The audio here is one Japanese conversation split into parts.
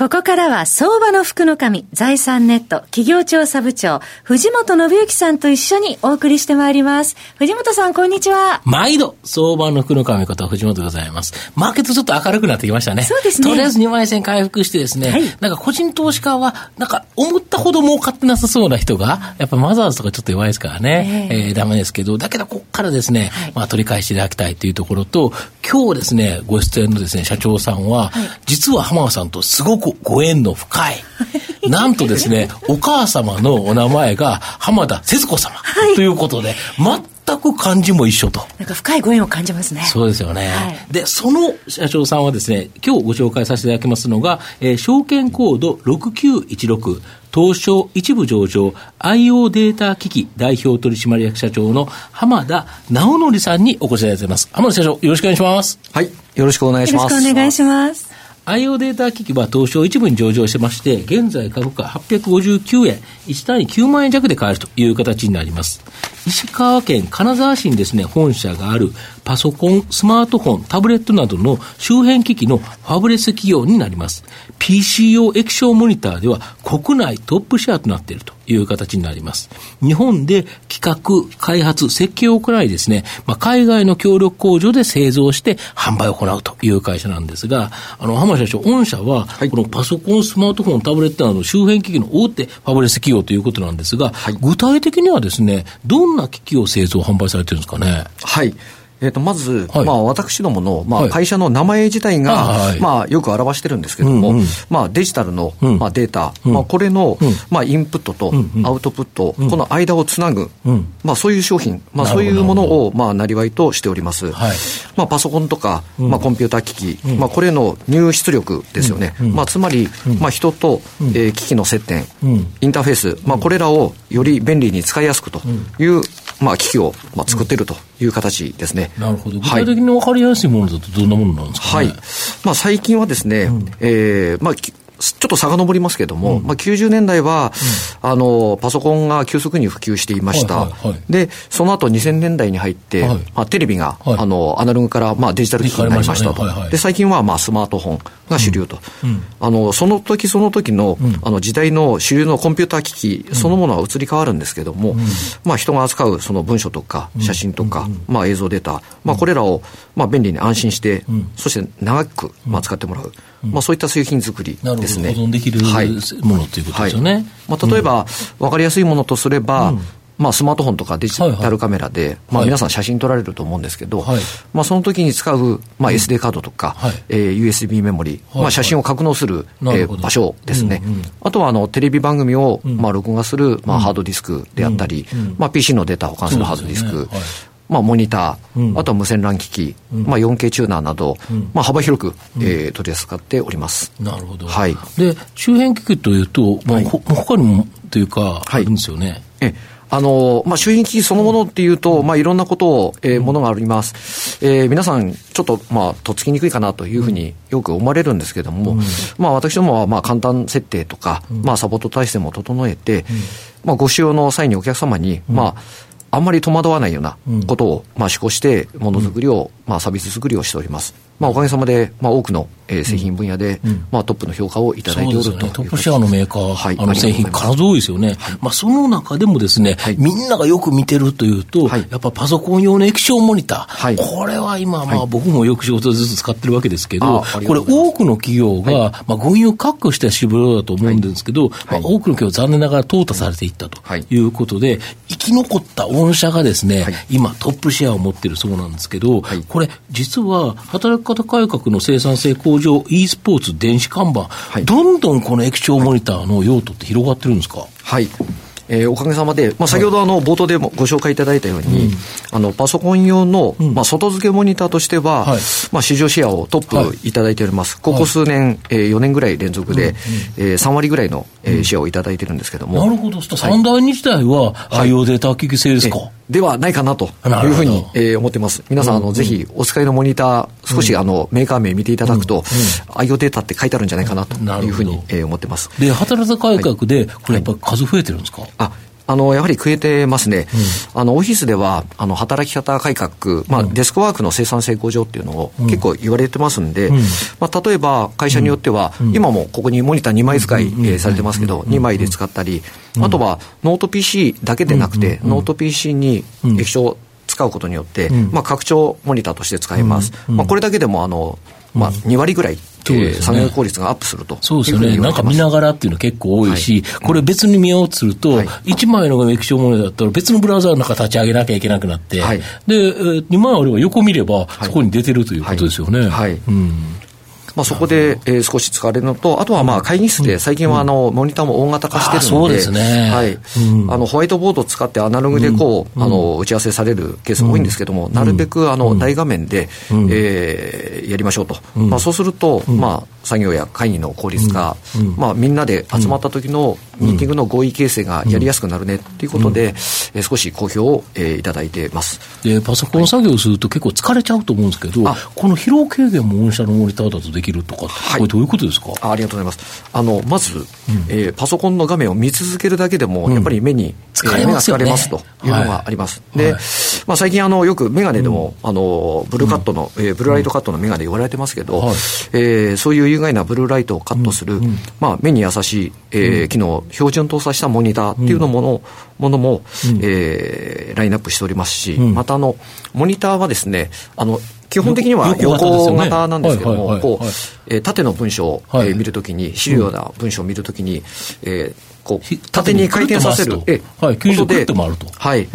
ここからは相場の福の神、財産ネット企業調査部長、藤本信之さんと一緒にお送りしてまいります。藤本さん、こんにちは。毎度、相場の福の神こと藤本でございます。マーケットちょっと明るくなってきましたね。そうですね。とりあえず2万円線回復してですね、はい、なんか個人投資家は、なんか思ったほど儲かってなさそうな人が、やっぱマザーズとかちょっと弱いですからね、えー、えー、ダメですけど、だけどここからですね、はい、まあ取り返していただきたいというところと、今日ですね、ご出演のですね、社長さんは、はい、実は浜田さんとすごくご縁の深深い。なんとですね、お母様のお名前が浜田節子様、ということで、全く漢字も一緒と。なんか深いご縁を感じますね。そうですよね。はい、で、その社長さんはですね、今日ご紹介させていただきますのが、えー、証券コード6916、東証一部上場 IO データ機器代表取締役社長の浜田直則さんにお越しいただいています。浜田社長、よろしくお願いします。はい。よろしくお願いします。よろしくお願いします。IO データ機器は東証一部に上場してまして、現在株価859円、1単位9万円弱で買えるという形になります。石川県金沢市にですね、本社があるパソコン、スマートフォン、タブレットなどの周辺機器のファブレス企業になります。PCO 液晶モニターでは国内トップシェアとなっているという形になります。日本で企画、開発、設計を行いですね、まあ、海外の協力工場で製造して販売を行うという会社なんですが、あの、浜社長、御社は、このパソコン、スマートフォン、タブレットなど周辺機器の大手ファブレス企業ということなんですが、はい、具体的にはですね、どんな機器を製造、販売されてるんですかね？はい。えー、とまず、はい、まあ、私どもの、まあ、会社の名前自体が、はい、まあ、よく表してるんですけれども、うんうん、まあ、デジタルの、まあ、データ、うん、まあ、これの、うん、まあ、インプットとアウトプット、この間をつなぐ、まあ、そういう商品、まあ、そういうものを、まあ、なりわいとしております。はい、まあ、パソコンとか、まあ、コンピューター機器、まあ、これの入出力ですよね。まあ、つまり、まあ、人と、えー、機器の接点、インターフェース、まあ、これらをより便利に使いやすくという、まあ、機器を、まあ、作っているという形ですね。なるほど。具体的に分かりやすいものだとどんなものなんですか、ね、はい。まあ、最近はですね、うん、えー、まあ、ちょっと遡りますけれども、うん、まあ、90年代は、うん、あの、パソコンが急速に普及していました。はいはいはい、で、その後2000年代に入って、はい、まあ、テレビが、はい、あの、アナログから、まあ、デジタル機器になりましたと。ねはいはい、で、最近は、まあ、スマートフォンが主流と。うん、あの、その時その時の、あの、時代の主流のコンピューター機器そのものは移り変わるんですけども、まあ、人が扱うその文書とか、写真とか、まあ、映像データ、まあ、これらを、まあ、便利に安心して、そして長く、まあ、使ってもらう。まあ、そういった製品作りですね。保存できるものということですよね。はい。まあ、例えば、分かりやすいものとすれば、まあ、スマートフォンとかデジタルカメラで、まあ、皆さん写真撮られると思うんですけど、はい、まあ、その時に使う、まあ、SD カードとか、はい。えー、USB メモリ、はい、まあ、写真を格納する、はい、えー、場所ですね、あとはあのテレビ番組を、まあ、録画する、まあ、ハードディスクであったり、うん、まあ、PC のデータを保管するハードディスク、まあ、モニター、あとは無線 LAN 機器、まあ、4K チューナーなど、まあ、幅広く、えー、取り扱っております。なるほど。はい。で、周辺機器というと、まあ、ほ他にもというか、あるんですよね。えあの、まあ、周辺機器そのものっていうと、まあ、いろんなことを、えー、ものがあります。えー、皆さん、ちょっと、まあ、とっつきにくいかなというふうによく思われるんですけれども、うん、まあ、私どもは、まあ、簡単設定とか、うん、まあ、サポート体制も整えて、うん、まあ、ご使用の際にお客様に、まあ、あんまり戸惑わないようなことを、まあ、施行して、ものづくりを、まあ、サービス作りをしております。まあ、おかげさまで、まあ、多くの、えー、製品分野で、うん、まあ、トップの評価をいただいておると、ね、トップシェアのメーカー、はい、あの製品、数多いですよね、はい、まあ、その中でもですね、はい、みんながよく見てるというと、はい、やっぱパソコン用の液晶モニター、これは今、まあ、僕もよく仕事ずつ使ってるわけですけど、これ、多くの企業が、まあ、軍用確保して渋谷だと思うんですけど、まあ、多くの企業、残念ながら淘汰されていったとい。うことで、生き残った御社がですね、今、トップシェアを持ってるそうなんですけど、これ、実は働き方改革の生産性向上、e スポーツ、電子看板、はい、どんどんこの液晶モニターの用途って広がってるんですか？はいえー、おかげさまで、まあ、先ほどあの冒頭でもご紹介いただいたように、うん、あのパソコン用の、まあ、外付けモニターとしては、はい、まあ、市場シェアをトップい。ただいております、はい、ここ数年、えー、4年ぐらい連続で、うん、えー、3割ぐらいの、えー、シェアをいただいてるんですけども。なるほど、三大日大は、IO データ機器製ですか、ではないかなというふうに、えー、思ってます。皆さん、あの、ぜひ、お使いのモニター、少し、あの、メーカー名見ていただくと、IO データって書いてあるんじゃないかなというふうに、えー、思ってます。で、働き改革で、これやっぱり数増えてるんですか、ああの、やはり増えてますね。うん、あの、オフィスでは、あの、働き方改革、まあ、デスクワークの生産性向上っていうのを結構言われてますんで、うん、まあ、例えば会社によっては、今もここにモニター2枚使い、えー、されてますけど、2枚で使ったり、あとはノート PC だけでなくて、ノート PC に液晶使うことによって、まあ、拡張モニターとして使えます。まあ、これだけでも、あの、まあ、2割ぐらいえー、作業効率がアップすると。そうですよね、なんか見ながらっていうの結構多いし、はい、これ別に見ようとすると、はい、1枚の液晶モニターだったら別のブラウザーの中立ち上げなきゃいけなくなって、はい、で、2枚あれば横見ればそこに出てるということですよね。はい、うんまあ、そこで、えー、少し使われるのと、あとはまあ会議室で、最近はあの、モニターも大型化してるので、そうですね。はい。あの、ホワイトボードを使ってアナログでこう、あの、打ち合わせされるケースも多いんですけども、なるべくあの、大画面で、えー、やりましょうと。まあ、そうすると、まあ、作業や会議の効率化、まあ、みんなで集まった時のミーティングの合意形成がやりやすくなるねっていうことで、え少し好評を、えー、いただいてます。でパソコン作業すると結構疲れちゃうと思うんですけど、この疲労軽減も御社のモニターだとできるとか、はい、これどういうことですか？あありがとうございます。あのまず、うん、えー、パソコンの画面を見続けるだけでも、やっぱり目に、疲れます、ね、目が疲れますというのがあります、はい、で、まあ、最近あのよく眼鏡でも、あのブルーカットの、えー、ブルーライトカットの眼鏡言われてますけど、はい、えー、そういう有害なブルーライトをカットする、まあ、目に優しい、えー、機能標準搭載したモニターっていうのもの,、ものも、うん、えー、ラインナップしておりますし、うん、またあの、モニターはですね、あの、基本的には横型なんですけども、こう、えー、縦の文章を、見るときに、資料な文章を見るときに、えー、こう縦に回転させる、えはい、ことで、はい、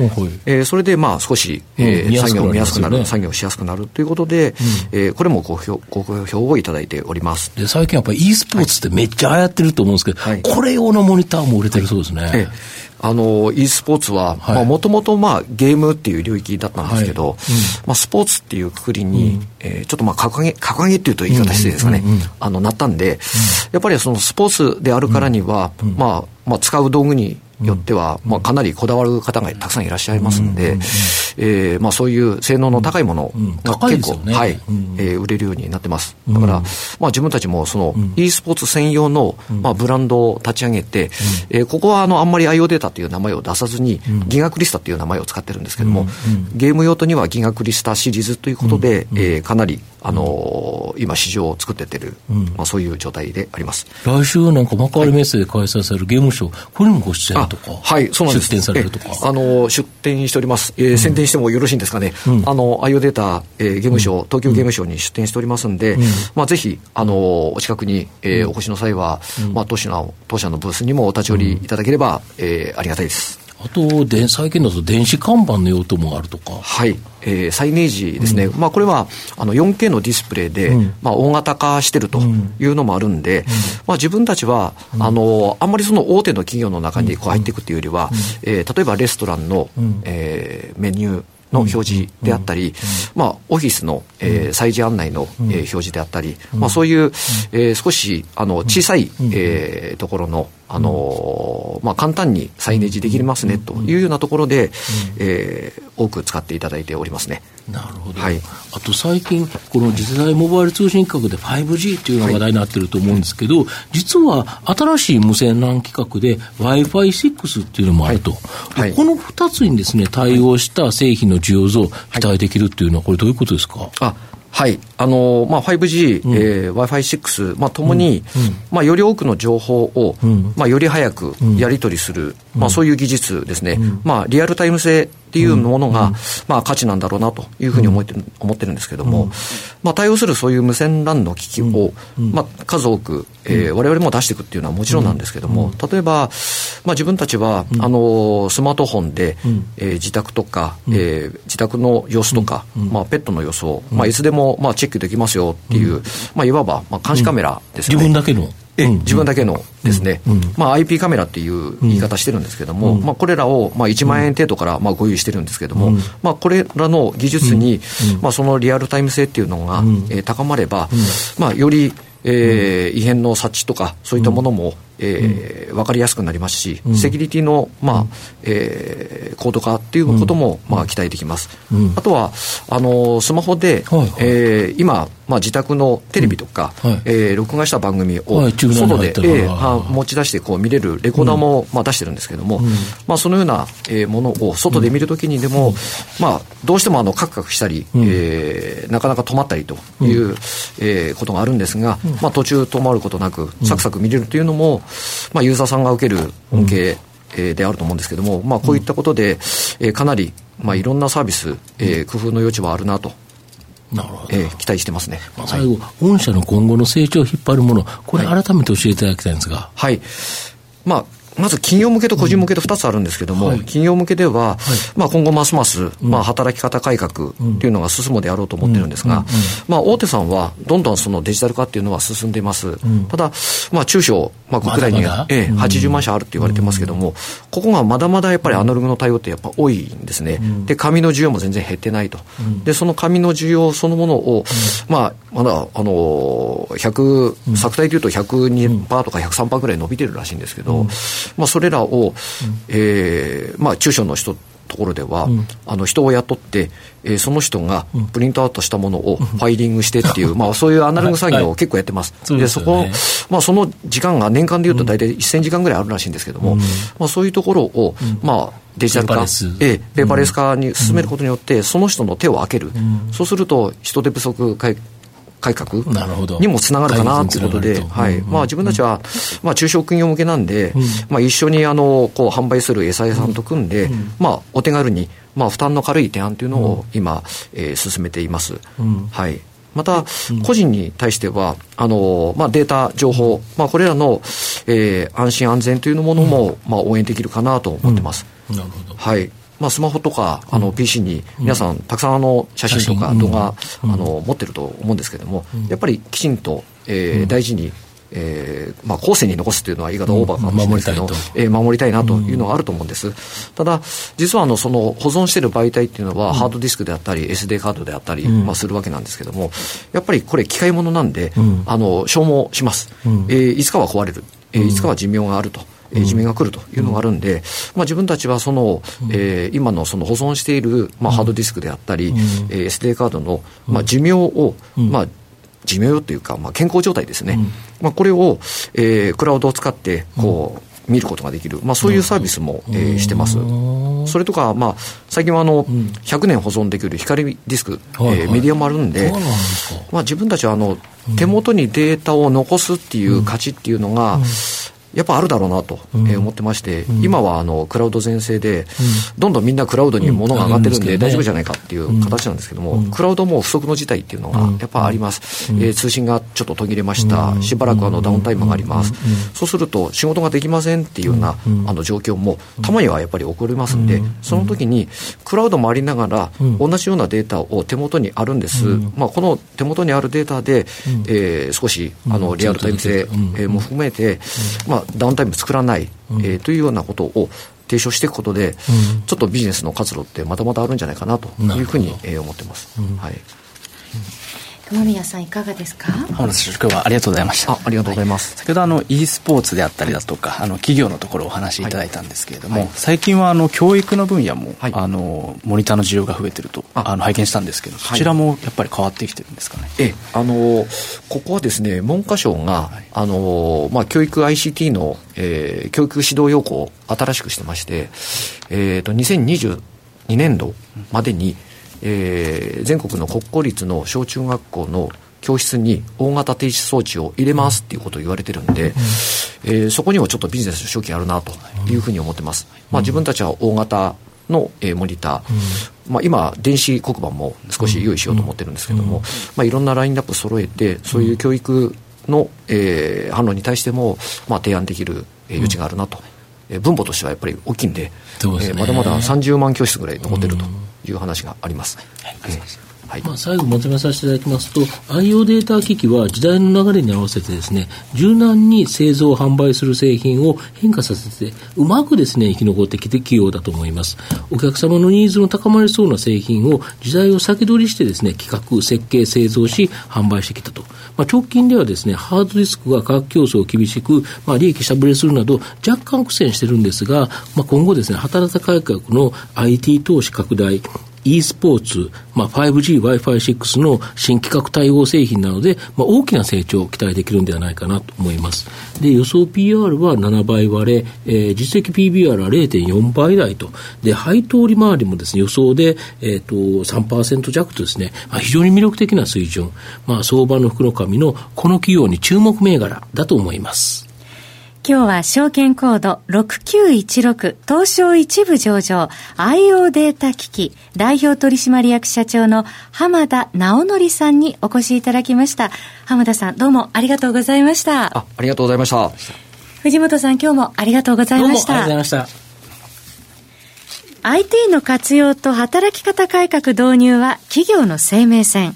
えー、それでまあ少し、えー、作業を見やすくなる、作業しやすくなるということで、うえこれもご評ご好評をいただいております。で最近やっぱり e スポーツってめっちゃ流行ってると思うんですけど、これ用のモニターも売れてるそうですね。えあの e スポーツはもともとゲームっていう領域だったんですけど、はい。うん、まあ、スポーツっていうくくりに、うん、えー、ちょっとまあ掲げ掲げっていうと言い方失礼ですかね、あのなったんで、やっぱりそのスポーツであるからには、まあまあ、使う道具によっては、まあ、かなりこだわる方がたくさんいらっしゃいますんで、えーまあ、そういう性能の高いものが結構、はい、えー、売れるようになってます。だから、まあ、自分たちもその e スポーツ専用の、まあ、ブランドを立ち上げて、えー、ここはあのあんまり IO データという名前を出さずに、ギガクリスタという名前を使ってるんですけども、ゲーム用途にはギガクリスタシリーズということで、えー、かなりあのー、今市場を作ってってる、うん、まあ、そういう状態であります。来週なんか幕張メッセで開催されるゲームショー、これにもご出演とか、はい、そうなんです。出展されるとか。あの出展しております、えー、うん、宣伝してもよろしいんですかね、うん、あの IO データ、えー、ゲームショー、東京ゲームショーに出展しておりますんで、まあ、ぜひ、あのー、お近くに、えー、お越しの際は、まあ、当社の当社のブースにもお立ち寄りいただければ、えー、ありがたいです。あと、最近だと電子看板の用途もあるとか。はい。えー、サイネージですね。うん、まあ、これは、あの、4K のディスプレイで、うん、まあ、大型化してるというのもあるんで、うん、まあ、自分たちは、あの、あんまりその大手の企業の中にこう入っていくというよりは、えー、例えばレストランの、えー、メニュー、の表示であったり、まあ、オフィスの、えー、催事案内の、えー、表示であったり、まあ、そういう、えー、少しあの小さい、えー、ところのあのまあ、簡単に再ネジできますねというようなところで、えー、多く使っていただいておりますね。なるほど、はい、あと最近、この次世代モバイル通信規格で 5G というのが話題になってると思うんですけど、はい、実は新しい無線 LAN 規格で Wi-Fi6 っていうのもあると、はい、この2つにですね対応した製品の需要増、期待できるっていうのは、これ、どういうことですか？あはい。あの、まあ、5G、うん、えー、Wi-Fi6、まあ、ともに、うん、まあ、より多くの情報を、うん、まあ、より早くやり取りする、まあ、そういう技術ですね。まあ、リアルタイム性っていうものが、まあ、価値なんだろうなというふうに思ってる,、思ってるんですけども、まあ、対応するそういう無線 LAN の機器を、まあ、数多く、えー、我々も出していくっていうのはもちろんなんですけども、例えば、まあ、自分たちは、あのスマートフォンで、えー、自宅とか、えー、自宅の様子とか、まあ、ペットの様子を、まあ、いつでも、まあ、チェックできますよっていう、まあ、いわば、まあ、監視カメラですね。自分だけの。え自分だけのですね、まあ、IP カメラっていう言い方してるんですけども、まあ、これらをまあ1万円程度からまあご用意してるんですけども、まあ、これらの技術に、まあ、そのリアルタイム性っていうのが、え高まれば、まあ、よりえー、異変の察知とか、そういったものも、えー、分かりやすくなりますし、セキュリティの、まあえー、高度化っていうことも、まあ、期待できます。あとはあのスマホで、はいはい、えー、今、まあ、自宅のテレビとか、うん。はい、えー、録画した番組を外で、えー、持ち出してこう見れるレコーダーも、まあ、出してるんですけども、うん、まあ、そのような、えー、ものを外で見るときにでも、うん、まあ、どうしてもあのカクカクしたり、うん、えー、なかなか止まったりという、うん、えー、ことがあるんですが、まあ、途中止まることなくサクサク見れるというのも、まあ、ユーザーさんが受ける恩恵、えであると思うんですけども、まあ、こういったことで、えー、かなり、まあ、いろんなサービス、えー、工夫の余地はあるなとなるほど、えー、期待してますね、まあ、最後、はい、御社の今後の成長を引っ張るもの、これ、改めて教えていただきたいんですが。はい、はい、まあまず企業向けと個人向けと2つあるんですけれども、うんはい、企業向けでは、はい、まあ、今後ますます、まあ、働き方改革っていうのが進むであろうと思ってるんですが、まあ、大手さんはどんどんそのデジタル化っていうのは進んでいます。ただ、まあ、中小、まあ、国内に、まだええ、80万社あるって言われてますけども、ここがまだまだやっぱりアナログの対応ってやっぱ多いんですね。で、紙の需要も全然減ってないと。で、その紙の需要そのものを、まあ、まだ、あの、100、作体でいうと102%とか103%ぐらい伸びてるらしいんですけど、まあ、それらを、えーまあ、中小の人ところでは、うん、あの人を雇って、えー、その人がプリントアウトしたものをファイリングしてっていう、うん、まあ、そういうアナログ作業を結構やってます。はい、で、そこ、まあ、その時間が年間でいうと大体1000時間ぐらいあるらしいんですけども、うん、まあ、そういうところを、まあ、デジタル化、ペーペーパーレス化に進めることによって、その人の手を開ける、そうすると人手不足改革にもつながるかなということで、はい。まあ、自分たちは、まあ、中小企業向けなんで、まあ、一緒にあのこう販売する餌屋さんと組んで、まあ、お手軽に、まあ、負担の軽い提案というのを今、えー、進めています。はい。また、個人に対しては、あのまあ、データ、情報、まあ、これらの、えー、安心安全というものも、まあ、応援できるかなと思ってます。なるほど。はい。まあ、スマホとかあの PC に皆さんたくさんあの写真とか動画、あの持ってると思うんですけども、やっぱりきちんと、えー大事にえーまあ、後世に残すというのは言い方オーバーかもしれないですけど、うん、守りたい,、えー、守りたいなというのがあると思うんです、うん、ただ実はあのその保存している媒体っていうのは、ハードディスクであったり SD カードであったり、まあ、するわけなんですけどもやっぱりこれ機械物なんで、あの消耗します、えー、いつかは壊れる、えー、いつかは寿命があると。え寿命が来るというのがあるんで、まあ、自分たちはその、えー、今のその保存している、まあ、ハードディスクであったり、えー、SD カードの、まあ、寿命を、まあ、寿命というか、まあ、健康状態ですね、まあ、これを、えー、クラウドを使ってこう、見ることができる、まあ、そういうサービスも、えー、してます。それとか、まあ、最近はあの、100年保存できる光ディスク、えー、メディアもあるんで、まあ、自分たちはあの手元にデータを残すっていう価値っていうのが、やっぱあるだろうなと、え思ってまして、うん、今はあのクラウド全盛で、どんどんみんなクラウドに物が上がってるんで、大丈夫じゃないかっていう形なんですけども、クラウドも不足の事態っていうのがやっぱあります、えー、通信がちょっと途切れました、しばらくあのダウンタイムがあります、そうすると仕事ができませんっていうようなあの状況もたまにはやっぱり起こりますんで、その時にクラウドもありながら、同じようなデータを手元にあるんです、まあ、この手元にあるデータで、えー、少しあのリアルタイム性も含めて、まあ、ダウンタイム作らない、うん、えー、というようなことを提唱していくことで、うん、ちょっとビジネスの活路ってまだまだあるんじゃないかなというふうに、えー、思ってます。はい熊宮さんいかがですか？浜田社長今日はありがとうございました。あありがとうございます、はい、先ほどあの e スポーツであったりだとかあの企業のところをお話しいただいたんですけれども、はい、最近はあの教育の分野も、はい、あのモニターの需要が増えてるとあ。の拝見したんですけどそちらもやっぱり変わってきてるんですかね、えあのここはですね文科省が、あのまあ、教育 ICT の、えー、教育指導要項を新しくしてまして、えーと、と2022年度までに、えー、全国の国公立の小中学校の教室に大型停止装置を入れますっていうことを言われてるんで、うん、えー、そこにもちょっとビジネスの初期あるなというふうに思ってます。うん、まあ、自分たちは大型の、えー、モニター、うん、まあ、今、電子黒板も少し用意しようと思ってるんですけども、まあ、いろんなラインナップ揃えて、そういう教育の、えー、反応に対しても、まあ、提案できる余地があるなと。えー、分母としてはやっぱり大きいんで、でね、えー、まだまだ30万教室ぐらい残ってるという話があります。はい、はい、まあ、最後まとめさせていただきますと、IO データ機器は時代の流れに合わせてですね、柔軟に製造、販売する製品を変化させて、うまくですね、生き残ってきて企業だと思います。お客様のニーズの高まりそうな製品を時代を先取りしてですね、企画、設計、製造し、販売してきたと。まあ、直近ではですね、ハードディスクが価格競争を厳しく、まあ、利益下振れするなど、若干苦戦してるんですが、まあ、今後ですね、働き改革の IT 投資拡大、e スポーツ、まあ、5G、Wi-Fi6 の新規格対応製品なので、まあ、大きな成長を期待できるんではないかなと思います。で、予想 PR は7倍割れ、えー、実績 PBR は0.4倍台と、で、配当利回りもですね、予想で、えっ、ー、と、3%弱とですね、まあ、非常に魅力的な水準、まあ、相場の福の神のこの企業に注目銘柄だと思います。今日は証券コード6916東証一部上場 IO データ機器代表取締役社長の浜田直則さんにお越しいただきました。浜田さんどうもありがとうございました。あありがとうございました。藤本さん今日もありがとうございました。ありがとうございました。IT の活用と働き方改革導入は企業の生命線。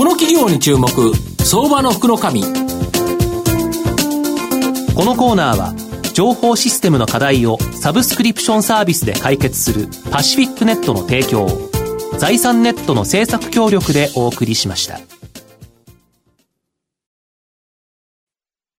この企業に注目相場の福の神このコーナーは情報システムの課題をサブスクリプションサービスで解決するパシフィックネットの提供を財産ネットの政策協力でお送りしました。